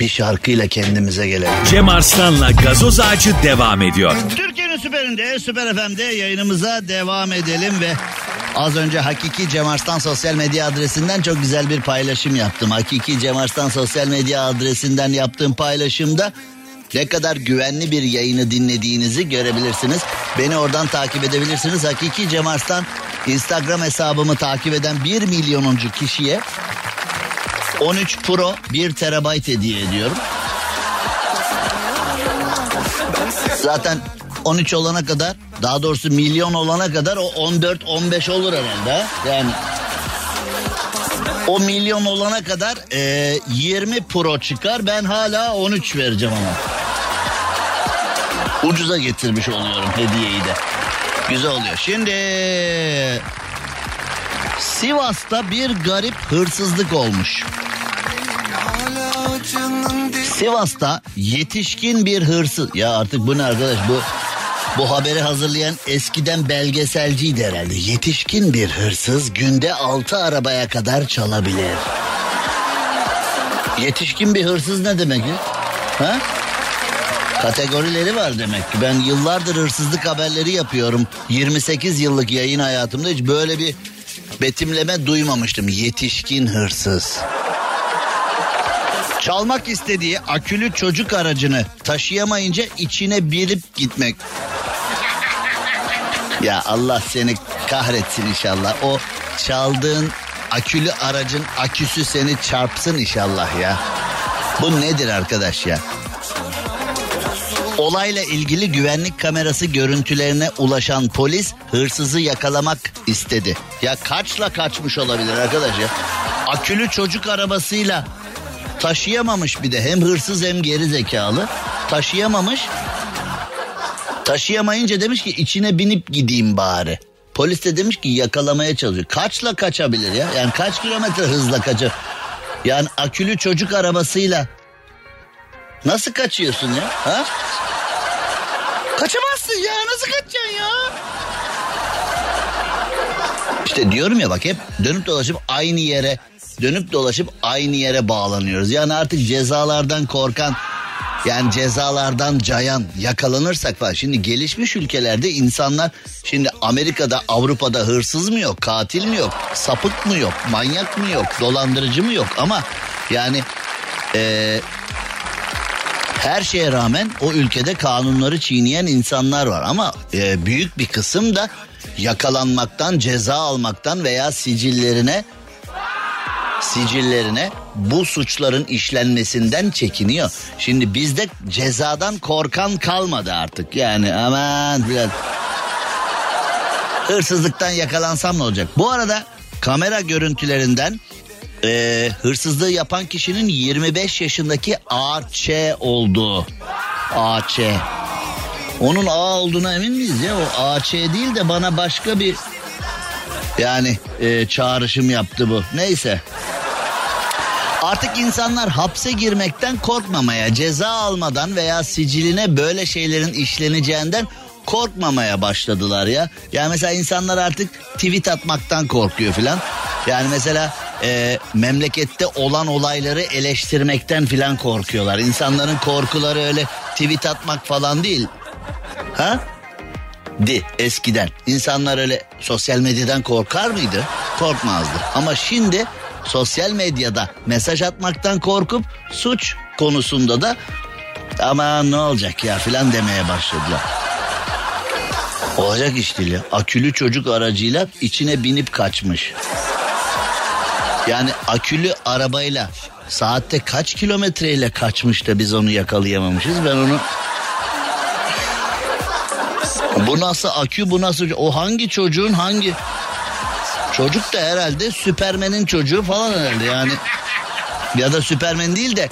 bir şarkıyla kendimize gelelim. Cem Arslan'la gazoz ağacı devam ediyor. Türkiye'nin süperinde, Süper FM'de yayınımıza devam edelim ve az önce Hakiki Cem Arslan sosyal medya adresinden çok güzel bir paylaşım yaptım. Hakiki Cem Arslan sosyal medya adresinden yaptığım paylaşımda ne kadar güvenli bir yayını dinlediğinizi görebilirsiniz. Beni oradan takip edebilirsiniz. Hakiki Cem Arslan Instagram hesabımı takip eden 1 milyonuncu kişiye 13 Pro 1 terabayt hediye ediyorum. Zaten 13 olana kadar daha doğrusu milyon olana kadar o 14-15 olur herhalde. ha? Yani o milyon olana kadar e, 20 Pro çıkar ben hala 13 vereceğim ama. Ucuza getirmiş oluyorum hediyeyi de. Güzel oluyor. Şimdi Sivas'ta bir garip hırsızlık olmuş. Sivas'ta yetişkin bir hırsız. Ya artık bu ne arkadaş bu bu haberi hazırlayan eskiden belgeselciydi herhalde. Yetişkin bir hırsız günde 6 arabaya kadar çalabilir. Yetişkin bir hırsız ne demek ya? Ha? Kategorileri var demek ki. Ben yıllardır hırsızlık haberleri yapıyorum. 28 yıllık yayın hayatımda hiç böyle bir betimleme duymamıştım. Yetişkin hırsız. Çalmak istediği akülü çocuk aracını taşıyamayınca içine birip gitmek. Ya Allah seni kahretsin inşallah. O çaldığın akülü aracın aküsü seni çarpsın inşallah ya. Bu nedir arkadaş ya? Olayla ilgili güvenlik kamerası görüntülerine ulaşan polis hırsızı yakalamak istedi. Ya kaçla kaçmış olabilir arkadaş ya? Akülü çocuk arabasıyla taşıyamamış bir de hem hırsız hem geri zekalı taşıyamamış. Taşıyamayınca demiş ki içine binip gideyim bari. Polis de demiş ki yakalamaya çalışıyor. Kaçla kaçabilir ya? Yani kaç kilometre hızla kaçar? Yani akülü çocuk arabasıyla nasıl kaçıyorsun ya? Ha? Kaçamazsın ya nasıl kaçacaksın ya? İşte diyorum ya bak hep dönüp dolaşıp aynı yere dönüp dolaşıp aynı yere bağlanıyoruz. Yani artık cezalardan korkan yani cezalardan cayan yakalanırsak falan. Şimdi gelişmiş ülkelerde insanlar şimdi Amerika'da Avrupa'da hırsız mı yok katil mi yok sapık mı yok manyak mı yok dolandırıcı mı yok ama yani eee her şeye rağmen o ülkede kanunları çiğneyen insanlar var ama e, büyük bir kısım da yakalanmaktan, ceza almaktan veya sicillerine sicillerine bu suçların işlenmesinden çekiniyor. Şimdi bizde cezadan korkan kalmadı artık. Yani aman biraz hırsızlıktan yakalansam ne olacak? Bu arada kamera görüntülerinden e, hırsızlığı yapan kişinin 25 yaşındaki AÇ olduğu. AÇ. Onun A olduğuna emin miyiz ya? O AÇ değil de bana başka bir yani e, çağrışım yaptı bu. Neyse. Artık insanlar hapse girmekten korkmamaya, ceza almadan veya siciline böyle şeylerin işleneceğinden korkmamaya başladılar ya. Yani mesela insanlar artık tweet atmaktan korkuyor filan. Yani mesela e, memlekette olan olayları eleştirmekten filan korkuyorlar. İnsanların korkuları öyle tweet atmak falan değil. Ha? Di eskiden. İnsanlar öyle sosyal medyadan korkar mıydı? Korkmazdı. Ama şimdi sosyal medyada mesaj atmaktan korkup suç konusunda da ama ne olacak ya filan demeye başladılar. Olacak iş değil ya. Akülü çocuk aracıyla içine binip kaçmış. Yani akülü arabayla saatte kaç kilometreyle kaçmış da biz onu yakalayamamışız. Ben onu bu nasıl akü bu nasıl o hangi çocuğun hangi çocuk da herhalde Süpermen'in çocuğu falan herhalde yani ya da Süpermen değil de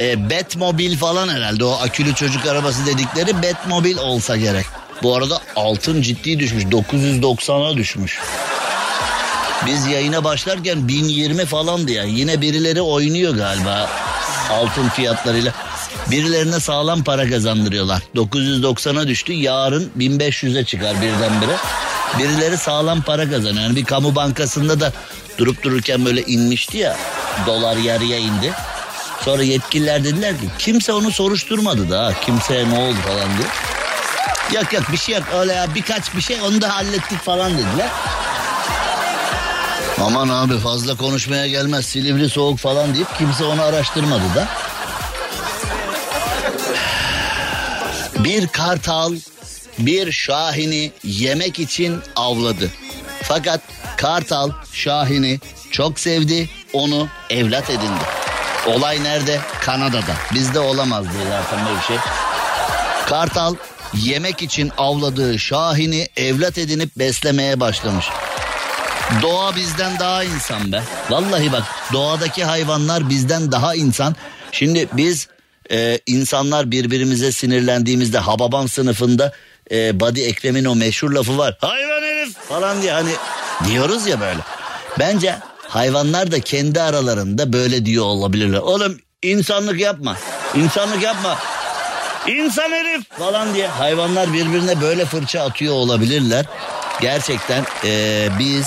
e, Batmobil falan herhalde o akülü çocuk arabası dedikleri Batmobil olsa gerek. Bu arada altın ciddi düşmüş 990'a düşmüş. Biz yayına başlarken 1020 falandı yani yine birileri oynuyor galiba altın fiyatlarıyla. Birilerine sağlam para kazandırıyorlar. 990'a düştü yarın 1500'e çıkar birdenbire. Birileri sağlam para kazanıyor. Yani bir kamu bankasında da durup dururken böyle inmişti ya dolar yarıya indi. Sonra yetkililer dediler ki kimse onu soruşturmadı da kimseye ne oldu falan diye. Yok yok bir şey yok öyle ya birkaç bir şey onu da hallettik falan dediler. Aman abi fazla konuşmaya gelmez Silivri soğuk falan deyip kimse onu araştırmadı da. Bir kartal bir şahini yemek için avladı. Fakat kartal şahini çok sevdi onu evlat edindi. Olay nerede? Kanada'da. Bizde olamaz diye zaten bir şey. Kartal yemek için avladığı şahini evlat edinip beslemeye başlamış. Doğa bizden daha insan be. Vallahi bak doğadaki hayvanlar bizden daha insan. Şimdi biz e, insanlar birbirimize sinirlendiğimizde Hababam sınıfında e, Badi Ekrem'in o meşhur lafı var. Hayvan herif falan diye hani diyoruz ya böyle. Bence hayvanlar da kendi aralarında böyle diyor olabilirler. Oğlum insanlık yapma. İnsanlık yapma. İnsan herif falan diye hayvanlar birbirine böyle fırça atıyor olabilirler. Gerçekten e, biz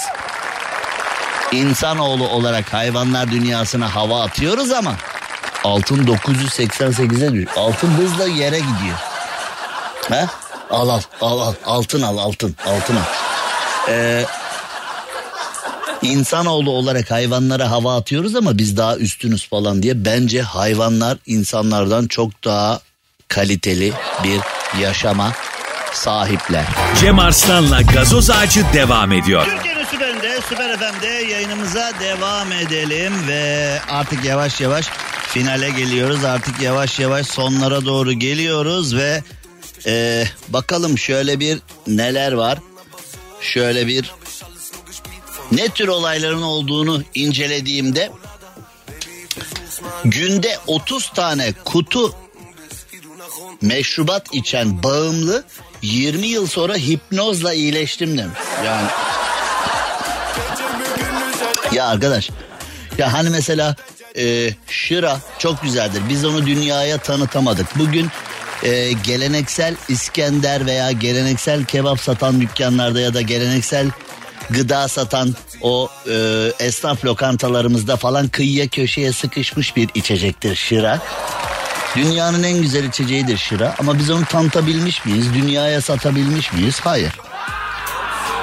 insanoğlu olarak hayvanlar dünyasına hava atıyoruz ama altın 988'e düşüyor. Altın hızla yere gidiyor. Ha? Al al al al altın al altın altın al. Ee, insanoğlu olarak hayvanlara hava atıyoruz ama biz daha üstünüz falan diye bence hayvanlar insanlardan çok daha kaliteli bir yaşama sahipler. Cem Arslan'la gazoz ağacı devam ediyor. Türkiye'nin Süper FM'de yayınımıza devam edelim ve artık yavaş yavaş finale geliyoruz. Artık yavaş yavaş sonlara doğru geliyoruz ve e, bakalım şöyle bir neler var. Şöyle bir ne tür olayların olduğunu incelediğimde günde 30 tane kutu meşrubat içen bağımlı 20 yıl sonra hipnozla iyileştim demiş. Yani ya arkadaş ya hani mesela e, şıra çok güzeldir. Biz onu dünyaya tanıtamadık. Bugün e, geleneksel İskender veya geleneksel kebap satan dükkanlarda ya da geleneksel gıda satan o e, esnaf lokantalarımızda falan kıyıya köşeye sıkışmış bir içecektir şıra. Dünyanın en güzel içeceğidir şıra ama biz onu tanıtabilmiş miyiz? Dünyaya satabilmiş miyiz? Hayır.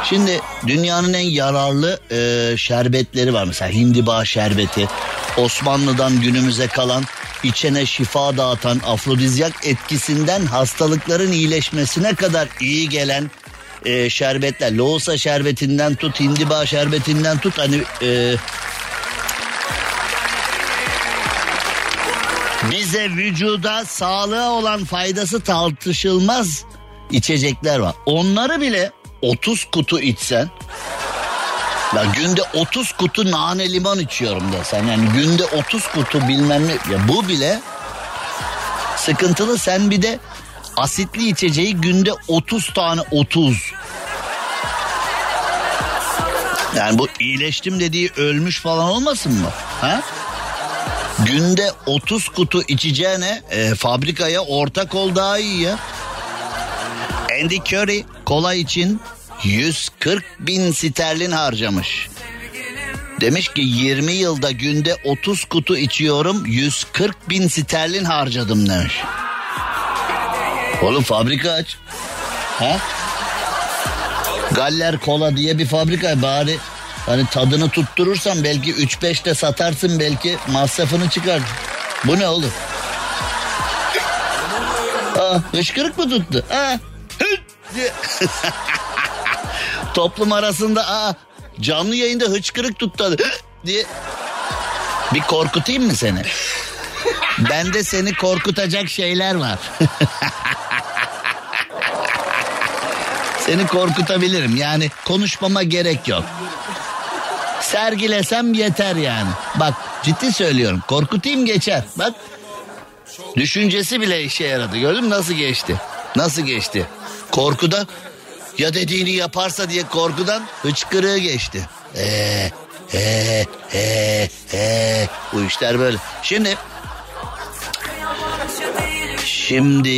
Şimdi dünyanın en yararlı e, şerbetleri var mesela hindiba şerbeti. Osmanlı'dan günümüze kalan içene şifa dağıtan afrodizyak etkisinden hastalıkların iyileşmesine kadar iyi gelen e, şerbetler. Loğusa şerbetinden tut hindiba şerbetinden tut hani e, bize vücuda sağlığa olan faydası tartışılmaz içecekler var. Onları bile 30 kutu içsen ya günde 30 kutu nane limon içiyorum desen yani günde 30 kutu bilmem ne ya bu bile sıkıntılı sen bir de asitli içeceği günde 30 tane 30 yani bu iyileştim dediği ölmüş falan olmasın mı? Ha? Günde 30 kutu içeceğine e, fabrikaya ortak ol daha iyi ya. Andy Curry kola için 140 bin sterlin harcamış. Demiş ki 20 yılda günde 30 kutu içiyorum 140 bin sterlin harcadım demiş. Oğlum fabrika aç. Ha? Galler Kola diye bir fabrika bari hani tadını tutturursan belki 3-5 de satarsın belki masrafını çıkar. Bu ne oğlum? Aa, hışkırık mı tuttu? Aa, hıt. Toplum arasında aa, canlı yayında hıçkırık tuttu [gasps] diye. Bir korkutayım mı seni? Bende seni korkutacak şeyler var. [laughs] seni korkutabilirim. Yani konuşmama gerek yok. Sergilesem yeter yani. Bak ciddi söylüyorum. Korkutayım geçer. Bak düşüncesi bile işe yaradı. Gördün mü nasıl geçti? Nasıl geçti? Korkudan ya dediğini yaparsa diye korkudan hıçkırığı geçti. Eee He he he bu işler böyle. Şimdi şimdi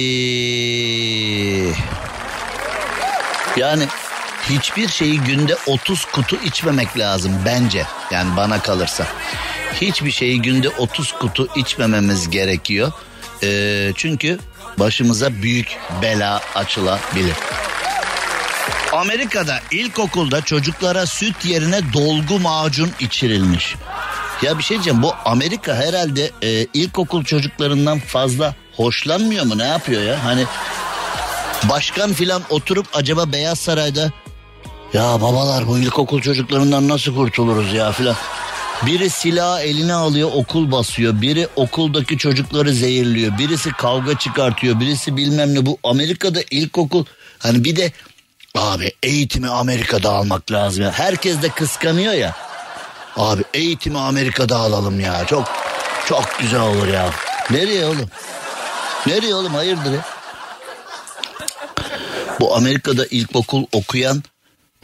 yani hiçbir şeyi günde 30 kutu içmemek lazım bence. Yani bana kalırsa. Hiçbir şeyi günde 30 kutu içmememiz gerekiyor. Ee, çünkü başımıza büyük bela açılabilir. Amerika'da ilkokulda çocuklara süt yerine dolgu macun içirilmiş. Ya bir şey diyeceğim bu Amerika herhalde e, ilkokul çocuklarından fazla hoşlanmıyor mu ne yapıyor ya? Hani başkan filan oturup acaba Beyaz Saray'da ya babalar bu ilkokul çocuklarından nasıl kurtuluruz ya filan. Biri silah eline alıyor okul basıyor. Biri okuldaki çocukları zehirliyor. Birisi kavga çıkartıyor. Birisi bilmem ne bu Amerika'da ilkokul. Hani bir de Abi eğitimi Amerika'da almak lazım ya. Herkes de kıskanıyor ya. Abi eğitimi Amerika'da alalım ya. Çok çok güzel olur ya. Nereye oğlum? Nereye oğlum hayırdır ya? Bu Amerika'da ilkokul okuyan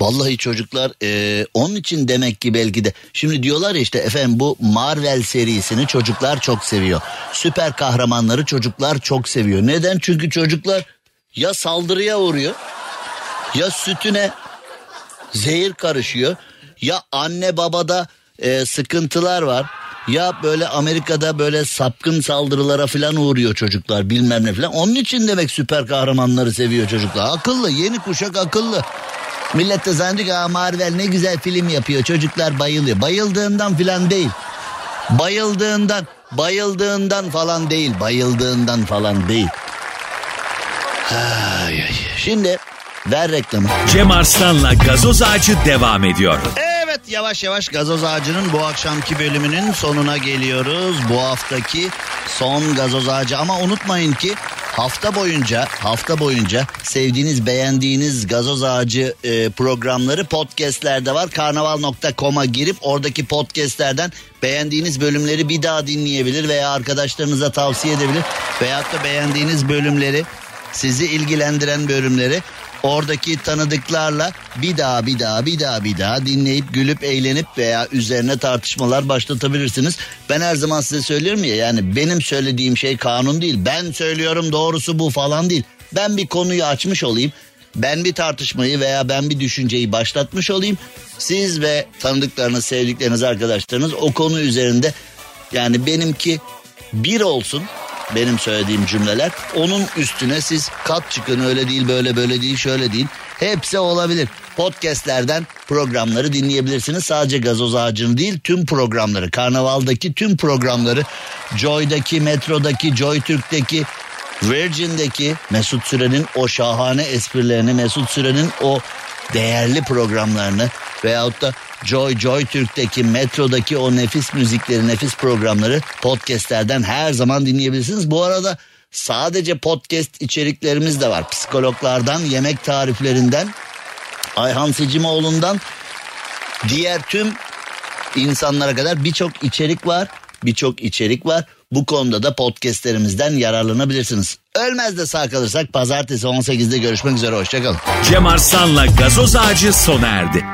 Vallahi çocuklar e, onun için demek ki belki de şimdi diyorlar ya işte efendim bu Marvel serisini çocuklar çok seviyor. Süper kahramanları çocuklar çok seviyor. Neden? Çünkü çocuklar ya saldırıya uğruyor ya sütüne zehir karışıyor ya anne babada e, sıkıntılar var ya böyle Amerika'da böyle sapkın saldırılara falan uğruyor çocuklar bilmem ne falan. Onun için demek süper kahramanları seviyor çocuklar. Akıllı yeni kuşak akıllı. Millet de zannediyor ki Marvel ne güzel film yapıyor çocuklar bayılıyor. Bayıldığından falan değil. Bayıldığından bayıldığından falan değil bayıldığından falan değil. Ay, ay. Şimdi ver reklamı. Cem Arslan'la gazoz ağacı devam ediyor. Evet yavaş yavaş gazoz ağacının bu akşamki bölümünün sonuna geliyoruz. Bu haftaki son gazoz ağacı ama unutmayın ki hafta boyunca hafta boyunca sevdiğiniz beğendiğiniz gazoz ağacı e, programları podcastlerde var. Karnaval.com'a girip oradaki podcastlerden beğendiğiniz bölümleri bir daha dinleyebilir veya arkadaşlarınıza tavsiye edebilir. Veyahut da beğendiğiniz bölümleri sizi ilgilendiren bölümleri oradaki tanıdıklarla bir daha bir daha bir daha bir daha dinleyip gülüp eğlenip veya üzerine tartışmalar başlatabilirsiniz. Ben her zaman size söylüyorum ya yani benim söylediğim şey kanun değil. Ben söylüyorum doğrusu bu falan değil. Ben bir konuyu açmış olayım. Ben bir tartışmayı veya ben bir düşünceyi başlatmış olayım. Siz ve tanıdıklarınız, sevdikleriniz, arkadaşlarınız o konu üzerinde yani benimki bir olsun benim söylediğim cümleler. Onun üstüne siz kat çıkın öyle değil böyle böyle değil şöyle değil. Hepsi olabilir. Podcastlerden programları dinleyebilirsiniz. Sadece gazoz ağacını değil tüm programları. Karnaval'daki tüm programları. Joy'daki, Metro'daki, Joy Türk'teki, Virgin'deki Mesut Süren'in o şahane esprilerini, Mesut Süren'in o değerli programlarını veyahut da Joy Joy Türk'teki Metro'daki o nefis müzikleri, nefis programları podcastlerden her zaman dinleyebilirsiniz. Bu arada sadece podcast içeriklerimiz de var. Psikologlardan, yemek tariflerinden, Ayhan Secimoğlu'ndan diğer tüm insanlara kadar birçok içerik var. Birçok içerik var. Bu konuda da podcastlerimizden yararlanabilirsiniz. Ölmez de sağ kalırsak pazartesi 18'de görüşmek üzere. Hoşçakalın. Cem Arslan'la gazoz ağacı sona erdi.